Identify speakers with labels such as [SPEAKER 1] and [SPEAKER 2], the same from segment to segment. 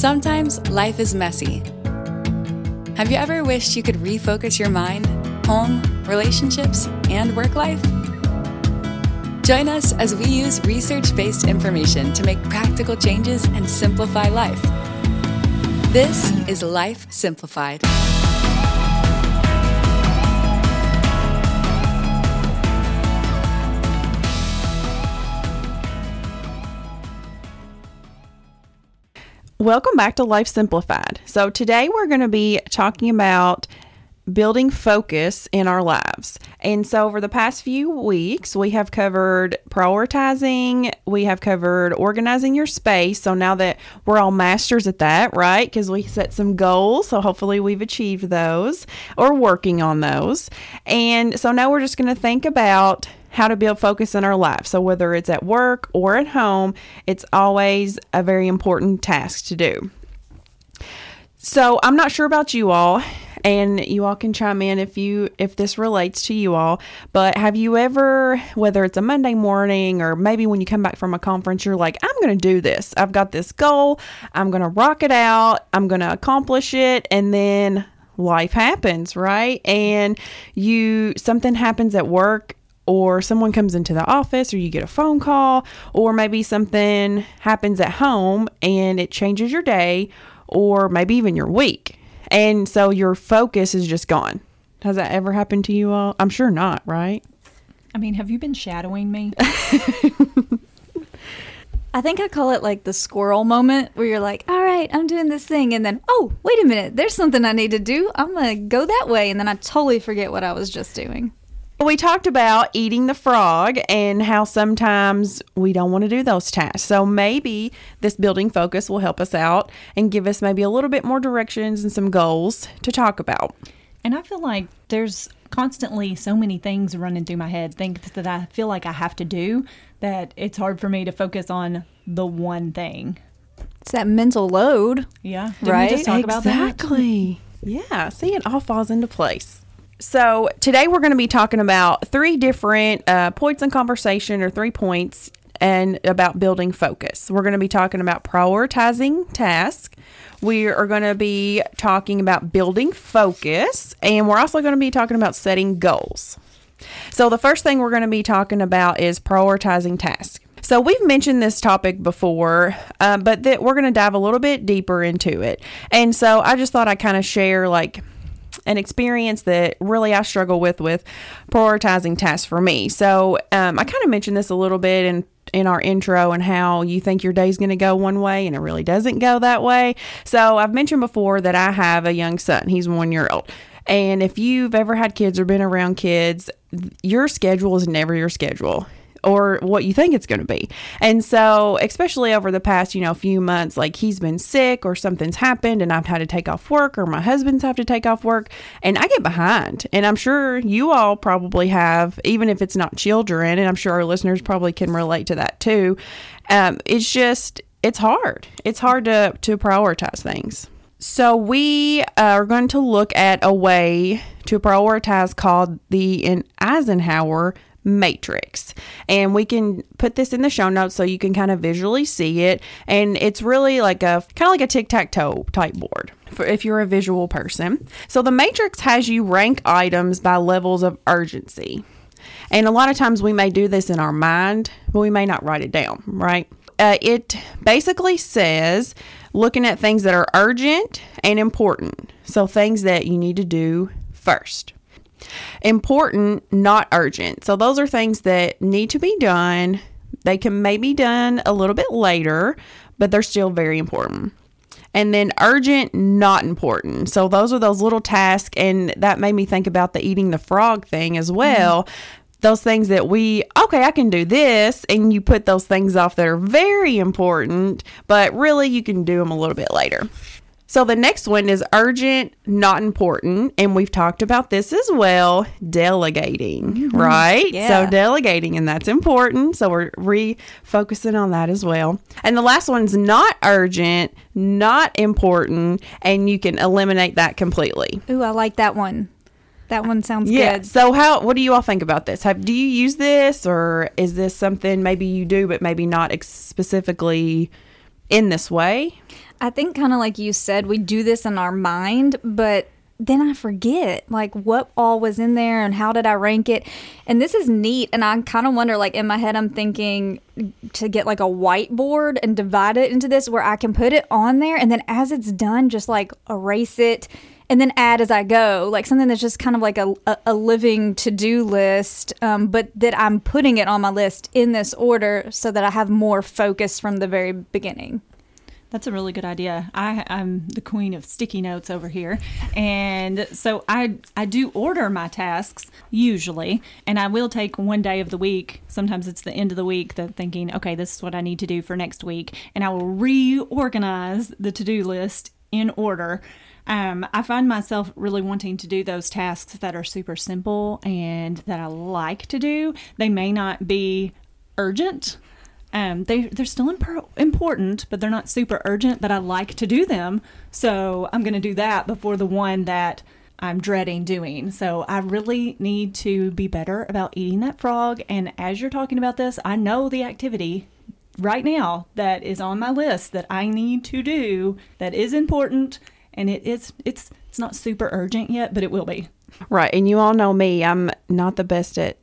[SPEAKER 1] Sometimes life is messy. Have you ever wished you could refocus your mind, home, relationships, and work life? Join us as we use research based information to make practical changes and simplify life. This is Life Simplified.
[SPEAKER 2] Welcome back to Life Simplified. So, today we're going to be talking about building focus in our lives. And so, over the past few weeks, we have covered prioritizing, we have covered organizing your space. So, now that we're all masters at that, right? Because we set some goals. So, hopefully, we've achieved those or working on those. And so, now we're just going to think about how to build focus in our life. So, whether it's at work or at home, it's always a very important task to do. So, I'm not sure about you all and you all can chime in if you if this relates to you all but have you ever whether it's a monday morning or maybe when you come back from a conference you're like i'm going to do this. I've got this goal. I'm going to rock it out. I'm going to accomplish it. And then life happens right? And you something happens at work or someone comes into the office or you get a phone call or maybe something happens at home and it changes your day or maybe even your week and so your focus is just gone. Has that ever happened to you all? I'm sure not, right?
[SPEAKER 3] I mean, have you been shadowing me?
[SPEAKER 4] I think I call it like the squirrel moment where you're like, all right, I'm doing this thing. And then, oh, wait a minute, there's something I need to do. I'm going to go that way. And then I totally forget what I was just doing.
[SPEAKER 2] We talked about eating the frog and how sometimes we don't want to do those tasks. So maybe this building focus will help us out and give us maybe a little bit more directions and some goals to talk about.
[SPEAKER 3] And I feel like there's constantly so many things running through my head, things that I feel like I have to do, that it's hard for me to focus on the one thing.
[SPEAKER 4] It's that mental load.
[SPEAKER 3] Yeah.
[SPEAKER 4] Didn't right?
[SPEAKER 2] exactly. Yeah. See, it all falls into place. So, today we're going to be talking about three different uh, points in conversation or three points and about building focus. We're going to be talking about prioritizing tasks. We are going to be talking about building focus, and we're also going to be talking about setting goals. So, the first thing we're going to be talking about is prioritizing tasks. So, we've mentioned this topic before, uh, but that we're going to dive a little bit deeper into it. And so, I just thought I'd kind of share like an experience that really I struggle with with prioritizing tasks for me. So um, I kind of mentioned this a little bit in in our intro and how you think your day's going to go one way and it really doesn't go that way. So I've mentioned before that I have a young son. He's one year old. And if you've ever had kids or been around kids, your schedule is never your schedule or what you think it's going to be. And so, especially over the past, you know, few months, like he's been sick or something's happened and I've had to take off work or my husband's have to take off work and I get behind. And I'm sure you all probably have, even if it's not children, and I'm sure our listeners probably can relate to that too. Um, it's just, it's hard. It's hard to, to prioritize things. So, we are going to look at a way to prioritize called the Eisenhower matrix. And we can put this in the show notes so you can kind of visually see it. And it's really like a kind of like a tic tac toe type board for if you're a visual person. So the matrix has you rank items by levels of urgency. And a lot of times we may do this in our mind, but we may not write it down, right? Uh, it basically says looking at things that are urgent and important. So things that you need to do first. Important, not urgent. So those are things that need to be done. They can maybe done a little bit later, but they're still very important. And then urgent, not important. So those are those little tasks. And that made me think about the eating the frog thing as well. Mm-hmm. Those things that we, okay, I can do this. And you put those things off that are very important, but really you can do them a little bit later. So the next one is urgent, not important. And we've talked about this as well delegating, mm-hmm. right? Yeah. So delegating, and that's important. So we're refocusing on that as well. And the last one's not urgent, not important, and you can eliminate that completely.
[SPEAKER 4] Ooh, I like that one. That one sounds yeah. good.
[SPEAKER 2] So how what do you all think about this? Have do you use this or is this something maybe you do but maybe not ex- specifically in this way?
[SPEAKER 4] I think kind of like you said, we do this in our mind, but then I forget like what all was in there and how did I rank it. And this is neat. And I kind of wonder, like in my head, I'm thinking to get like a whiteboard and divide it into this where I can put it on there. And then as it's done, just like erase it and then add as I go, like something that's just kind of like a, a, a living to do list, um, but that I'm putting it on my list in this order so that I have more focus from the very beginning.
[SPEAKER 3] That's a really good idea. I, I'm the queen of sticky notes over here, and so I I do order my tasks usually, and I will take one day of the week. Sometimes it's the end of the week that thinking, okay, this is what I need to do for next week, and I will reorganize the to do list in order. Um, I find myself really wanting to do those tasks that are super simple and that I like to do. They may not be urgent um, they they're still imp- important, but they're not super urgent. That I like to do them, so I'm going to do that before the one that I'm dreading doing. So I really need to be better about eating that frog. And as you're talking about this, I know the activity right now that is on my list that I need to do that is important, and it is it's it's not super urgent yet, but it will be.
[SPEAKER 2] Right. And you all know me, I'm not the best at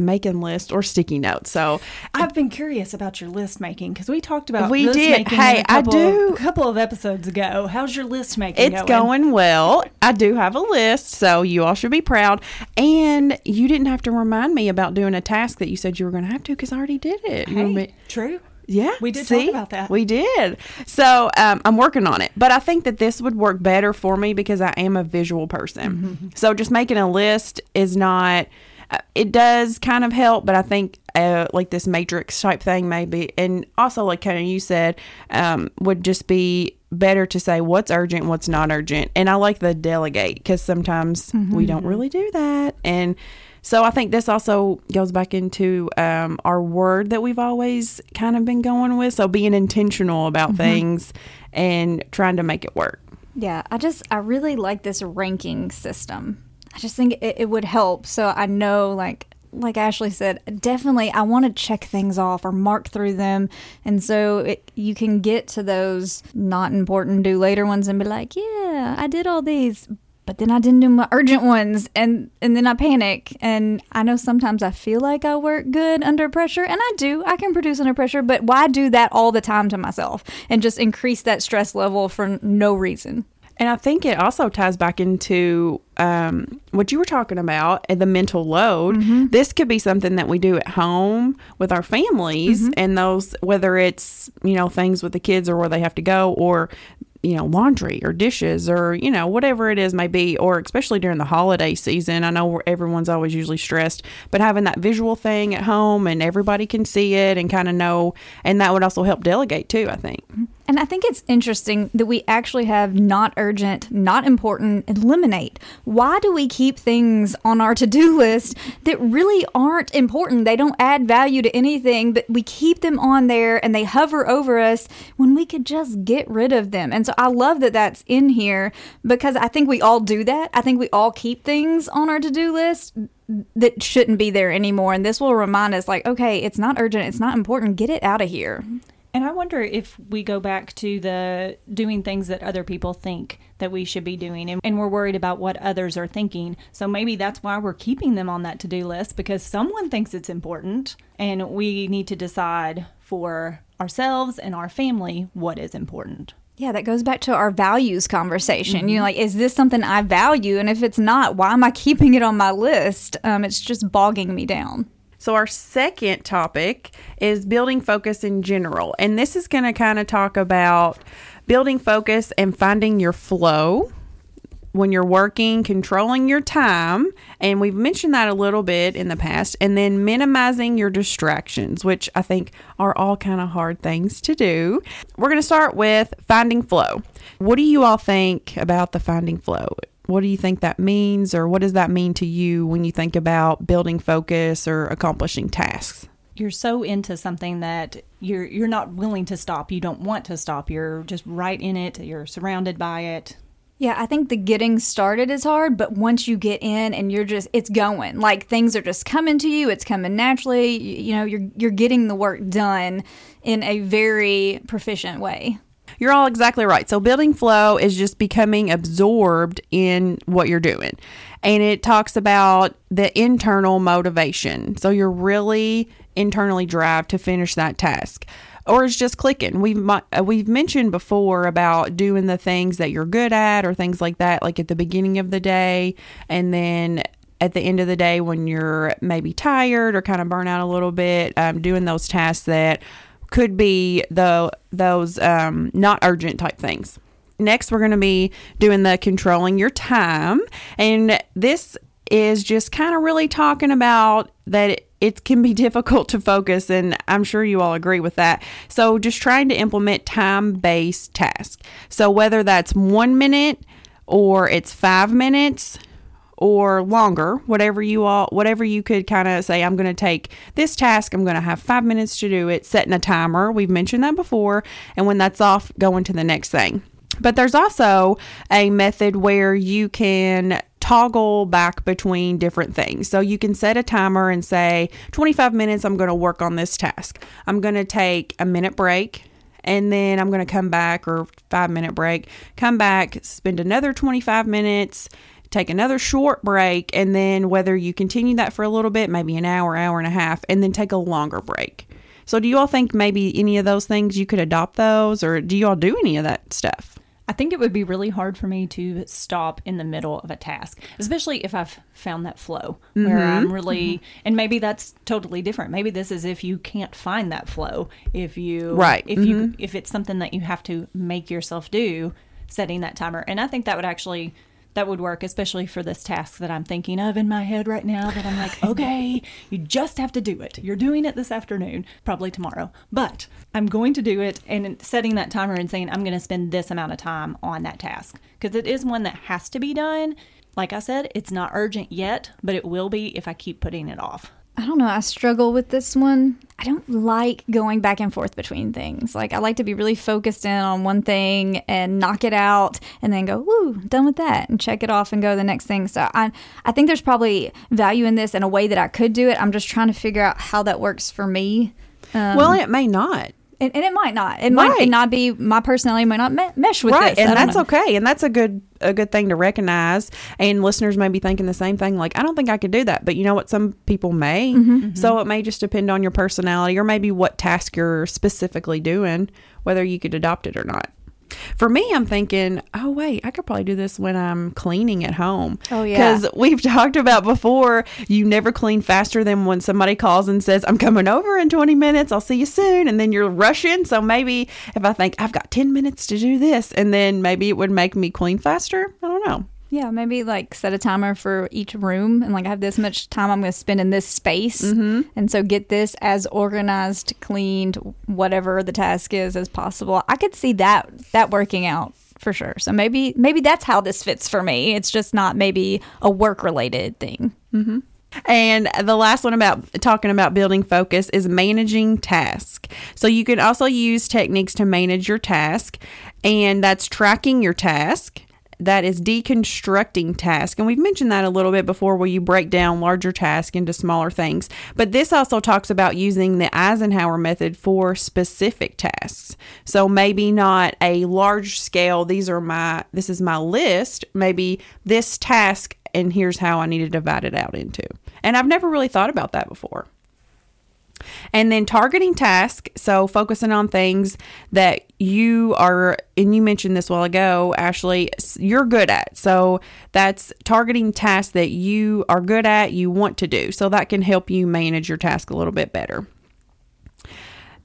[SPEAKER 2] making lists or sticky notes. So
[SPEAKER 3] I've been curious about your list making because we talked about
[SPEAKER 2] We
[SPEAKER 3] list
[SPEAKER 2] did.
[SPEAKER 3] making
[SPEAKER 2] Hey,
[SPEAKER 3] a
[SPEAKER 2] I
[SPEAKER 3] couple,
[SPEAKER 2] do-
[SPEAKER 3] a couple of episodes ago. How's your list making?
[SPEAKER 2] it's going well. I do have a list, so you all should be proud. And you didn't have to remind me about doing a task that you said you were going to have to because I already did it.
[SPEAKER 3] Hey, true.
[SPEAKER 2] Yeah,
[SPEAKER 3] We did
[SPEAKER 2] see?
[SPEAKER 3] talk about that.
[SPEAKER 2] We did. So um, I'm working on it, but I think that this would work better for me because I am a visual person.
[SPEAKER 3] Mm-hmm.
[SPEAKER 2] So just making a list is not. It does kind of help, but I think uh, like this matrix type thing maybe, and also like kind of you said, um, would just be better to say what's urgent, what's not urgent, and I like the delegate because sometimes we don't really do that, and so I think this also goes back into um, our word that we've always kind of been going with. So being intentional about things and trying to make it work.
[SPEAKER 4] Yeah, I just I really like this ranking system. I just think it, it would help. So I know, like like Ashley said, definitely I want to check things off or mark through them, and so it, you can get to those not important do later ones and be like, yeah, I did all these. But then I didn't do my urgent ones, and and then I panic. And I know sometimes I feel like I work good under pressure, and I do. I can produce under pressure, but why do that all the time to myself and just increase that stress level for no reason?
[SPEAKER 2] And I think it also ties back into um, what you were talking about, uh, the mental load. This could be something that we do at home with our families, and those whether it's you know things with the kids or where they have to go, or you know laundry or dishes or you know whatever it is may be, or especially during the holiday season. I know everyone's always usually stressed, but having that visual thing at home and everybody can see it and kind of know, and that would also help delegate too. I think.
[SPEAKER 4] And I think it's interesting that we actually have not urgent, not important, eliminate. Why do we keep things on our to do list that really aren't important? They don't add value to anything, but we keep them on there and they hover over us when we could just get rid of them. And so I love that that's in here because I think we all do that. I think we all keep things on our to do list that shouldn't be there anymore. And this will remind us, like, okay, it's not urgent, it's not important, get it out of here.
[SPEAKER 3] And I wonder if we go back to the doing things that other people think that we should be doing, and, and we're worried about what others are thinking. So maybe that's why we're keeping them on that to do list because someone thinks it's important, and we need to decide for ourselves and our family what is important.
[SPEAKER 4] Yeah, that goes back to our values conversation. You know, like, is this something I value? And if it's not, why am I keeping it on my list? Um, it's just bogging me down.
[SPEAKER 2] So, our second topic is building focus in general. And this is going to kind of talk about building focus and finding your flow when you're working, controlling your time. And we've mentioned that a little bit in the past. And then minimizing your distractions, which I think are all kind of hard things to do. We're going to start with finding flow. What do you all think about the finding flow? What do you think that means, or what does that mean to you when you think about building focus or accomplishing tasks?
[SPEAKER 3] You're so into something that you're you're not willing to stop. You don't want to stop. You're just right in it. You're surrounded by it.
[SPEAKER 4] Yeah, I think the getting started is hard, but once you get in and you're just it's going. Like things are just coming to you, it's coming naturally. You, you know, you're you're getting the work done in a very proficient way.
[SPEAKER 2] You're all exactly right. So building flow is just becoming absorbed in what you're doing. And it talks about the internal motivation. So you're really internally drive to finish that task or it's just clicking. We've uh, we've mentioned before about doing the things that you're good at or things like that, like at the beginning of the day, and then at the end of the day when you're maybe tired or kind of burn out a little bit, um, doing those tasks that could be the those um, not urgent type things. Next, we're going to be doing the controlling your time, and this is just kind of really talking about that. It, it can be difficult to focus, and I'm sure you all agree with that. So, just trying to implement time based tasks. So, whether that's one minute or it's five minutes or longer, whatever you all, whatever you could kind of say, I'm going to take this task, I'm going to have five minutes to do it, setting a timer. We've mentioned that before. And when that's off, going to the next thing. But there's also a method where you can toggle back between different things. So you can set a timer and say 25 minutes, I'm going to work on this task. I'm going to take a minute break and then I'm going to come back or five minute break, come back, spend another 25 minutes, take another short break, and then whether you continue that for a little bit, maybe an hour, hour and a half, and then take a longer break. So, do you all think maybe any of those things you could adopt those, or do you all do any of that stuff?
[SPEAKER 3] I think it would be really hard for me to stop in the middle of a task, especially if I've found that flow mm-hmm. where I'm really, mm-hmm. and maybe that's totally different. Maybe this is if you can't find that flow, if you,
[SPEAKER 2] right,
[SPEAKER 3] if mm-hmm. you, if it's something that you have to make yourself do, setting that timer. And I think that would actually that would work, especially for this task that I'm thinking of in my head right now. That I'm like, okay, you just have to do it. You're doing it this afternoon, probably tomorrow, but I'm going to do it and setting that timer and saying I'm going to spend this amount of time on that task because it is one that has to be done. Like I said, it's not urgent yet, but it will be if I keep putting it off.
[SPEAKER 4] I don't know. I struggle with this one. I don't like going back and forth between things. Like I like to be really focused in on one thing and knock it out and then go, woo, done with that and check it off and go the next thing. So I I think there's probably value in this in a way that I could do it. I'm just trying to figure out how that works for me.
[SPEAKER 2] Um, well, it may not
[SPEAKER 4] and, and it might not. It might not be my personality might not me- mesh with
[SPEAKER 2] right,
[SPEAKER 4] this.
[SPEAKER 2] and that's know. okay, and that's a good a good thing to recognize. And listeners may be thinking the same thing, like I don't think I could do that, but you know what? Some people may. Mm-hmm. So it may just depend on your personality, or maybe what task you're specifically doing, whether you could adopt it or not. For me, I'm thinking, oh, wait, I could probably do this when I'm cleaning at home.
[SPEAKER 4] Oh, yeah.
[SPEAKER 2] Because we've talked about before, you never clean faster than when somebody calls and says, I'm coming over in 20 minutes. I'll see you soon. And then you're rushing. So maybe if I think I've got 10 minutes to do this, and then maybe it would make me clean faster. I don't know.
[SPEAKER 4] Yeah, maybe like set a timer for each room and like I have this much time I'm going to spend in this space. Mm-hmm. And so get this as organized, cleaned, whatever the task is as possible. I could see that that working out for sure. So maybe maybe that's how this fits for me. It's just not maybe a work related thing.
[SPEAKER 2] Mm-hmm. And the last one about talking about building focus is managing task. So you can also use techniques to manage your task, and that's tracking your task that is deconstructing task. And we've mentioned that a little bit before where you break down larger tasks into smaller things. But this also talks about using the Eisenhower method for specific tasks. So maybe not a large scale, these are my this is my list, maybe this task and here's how I need to divide it out into. And I've never really thought about that before. And then targeting task, so focusing on things that you are, and you mentioned this while ago, Ashley, you're good at. So that's targeting tasks that you are good at, you want to do. So that can help you manage your task a little bit better.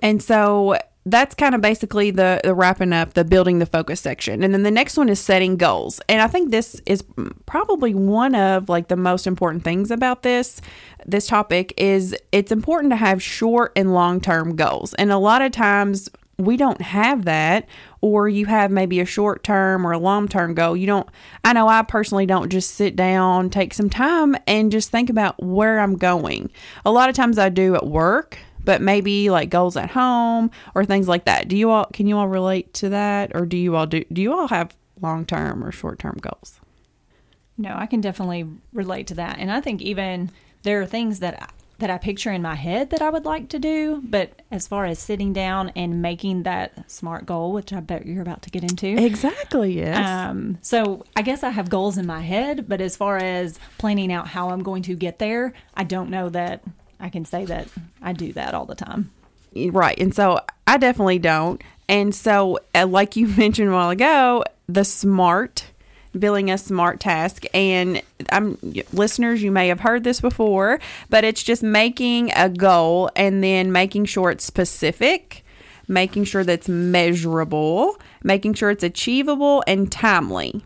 [SPEAKER 2] And so that's kind of basically the, the wrapping up the building the focus section. And then the next one is setting goals. And i think this is probably one of like the most important things about this this topic is it's important to have short and long term goals. And a lot of times we don't have that or you have maybe a short term or a long term goal. You don't i know i personally don't just sit down take some time and just think about where i'm going. A lot of times i do at work but maybe like goals at home or things like that. Do you all can you all relate to that or do you all do do you all have long-term or short-term goals?
[SPEAKER 3] No, I can definitely relate to that. And I think even there are things that that I picture in my head that I would like to do. But as far as sitting down and making that SMART goal, which I bet you're about to get into.
[SPEAKER 2] Exactly, yes.
[SPEAKER 3] Um, so I guess I have goals in my head, but as far as planning out how I'm going to get there, I don't know that I can say that I do that all the time.
[SPEAKER 2] Right. And so I definitely don't. And so, uh, like you mentioned a while ago, the SMART, billing a SMART task. And I'm listeners, you may have heard this before, but it's just making a goal and then making sure it's specific, making sure that's measurable, making sure it's achievable and timely.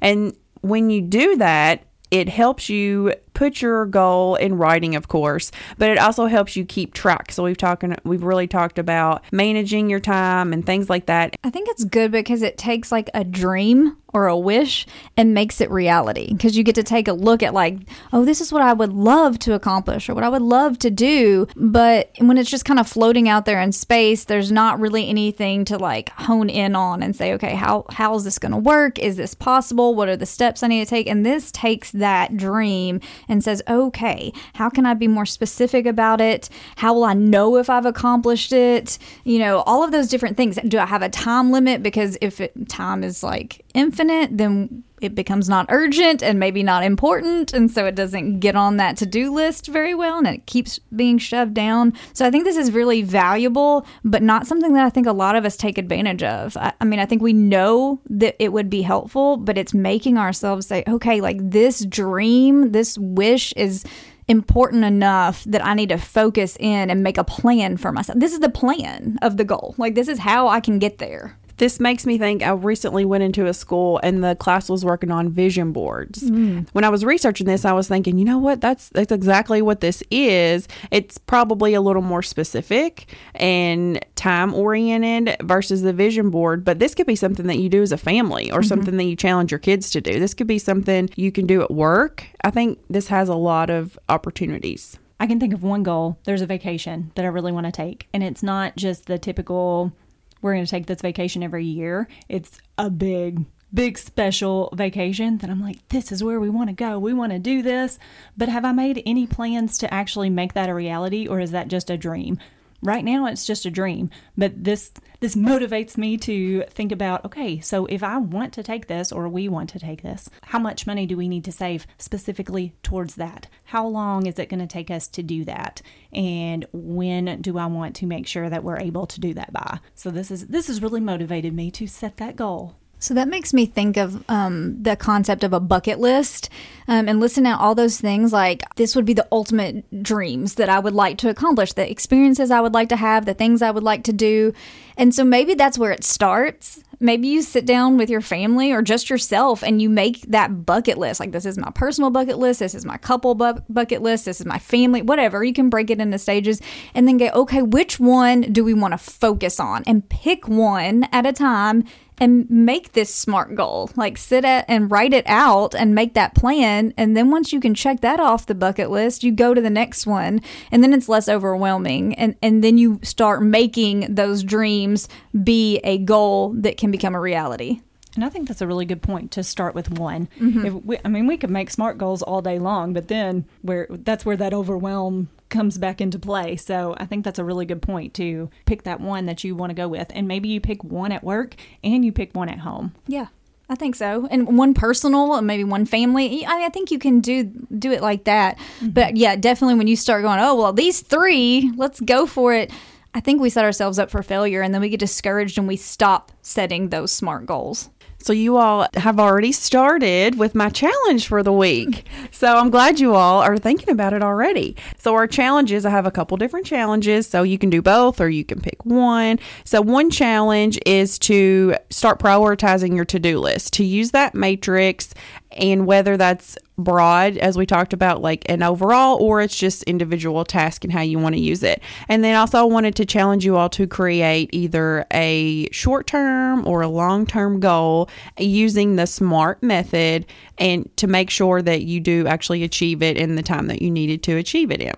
[SPEAKER 2] And when you do that, it helps you put your goal in writing of course but it also helps you keep track. So we've talking we've really talked about managing your time and things like that.
[SPEAKER 4] I think it's good because it takes like a dream or a wish and makes it reality. Because you get to take a look at like oh this is what I would love to accomplish or what I would love to do. But when it's just kind of floating out there in space there's not really anything to like hone in on and say okay how how is this going to work? Is this possible? What are the steps I need to take? And this takes that dream and says okay how can I be more specific about it? How will I know if I've accomplished it? You know all of those different things. Do I have a time limit? Because if it, time is like infinite, then it becomes not urgent and maybe not important. And so it doesn't get on that to do list very well and it keeps being shoved down. So I think this is really valuable, but not something that I think a lot of us take advantage of. I, I mean, I think we know that it would be helpful, but it's making ourselves say, okay, like this dream, this wish is important enough that I need to focus in and make a plan for myself. This is the plan of the goal. Like, this is how I can get there.
[SPEAKER 2] This makes me think I recently went into a school and the class was working on vision boards. Mm. When I was researching this, I was thinking, you know what? That's that's exactly what this is. It's probably a little more specific and time oriented versus the vision board, but this could be something that you do as a family or mm-hmm. something that you challenge your kids to do. This could be something you can do at work. I think this has a lot of opportunities.
[SPEAKER 3] I can think of one goal. There's a vacation that I really want to take, and it's not just the typical we're going to take this vacation every year. It's a big, big special vacation that I'm like, this is where we want to go. We want to do this. But have I made any plans to actually make that a reality or is that just a dream? Right now it's just a dream but this this motivates me to think about okay so if i want to take this or we want to take this how much money do we need to save specifically towards that? How long is it going to take us to do that? And when do i want to make sure that we're able to do that by? So this is this has really motivated me to set that goal
[SPEAKER 4] so that makes me think of um, the concept of a bucket list um, and listen to all those things like this would be the ultimate dreams that I would like to accomplish, the experiences I would like to have, the things I would like to do. And so maybe that's where it starts. Maybe you sit down with your family or just yourself and you make that bucket list. Like, this is my personal bucket list. This is my couple bu- bucket list. This is my family, whatever. You can break it into stages and then go, okay, which one do we want to focus on? And pick one at a time and make this smart goal. Like sit at and write it out and make that plan. And then once you can check that off the bucket list, you go to the next one and then it's less overwhelming. And, and then you start making those dreams be a goal that can become a reality.
[SPEAKER 3] And I think that's a really good point to start with one. Mm-hmm. If we, I mean, we could make smart goals all day long, but then where that's where that overwhelm comes back into play. So I think that's a really good point to pick that one that you want to go with. And maybe you pick one at work and you pick one at home.
[SPEAKER 4] Yeah. I think so, and one personal, and maybe one family. I, I think you can do do it like that. Mm-hmm. But yeah, definitely when you start going, oh well, these three, let's go for it. I think we set ourselves up for failure, and then we get discouraged and we stop setting those smart goals.
[SPEAKER 2] So, you all have already started with my challenge for the week. So, I'm glad you all are thinking about it already. So, our challenges I have a couple different challenges. So, you can do both or you can pick one. So, one challenge is to start prioritizing your to do list, to use that matrix and whether that's broad as we talked about like an overall or it's just individual task and how you want to use it. And then also I wanted to challenge you all to create either a short term or a long term goal using the smart method and to make sure that you do actually achieve it in the time that you needed to achieve it in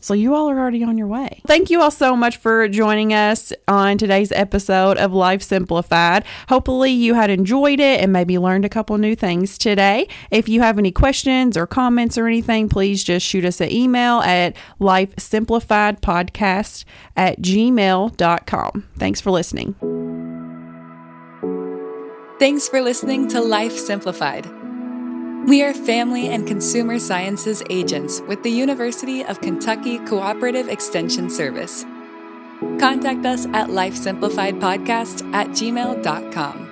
[SPEAKER 2] So you all are already on your way. Thank you all so much for joining us on today's episode of Life Simplified. Hopefully you had enjoyed it and maybe learned a couple new things today. If you have any questions or comments or anything, please just shoot us an email at lifesimplifiedpodcast at gmail.com. Thanks for listening.
[SPEAKER 1] Thanks for listening to Life Simplified. We are family and consumer sciences agents with the University of Kentucky Cooperative Extension Service. Contact us at lifesimplifiedpodcast at gmail.com.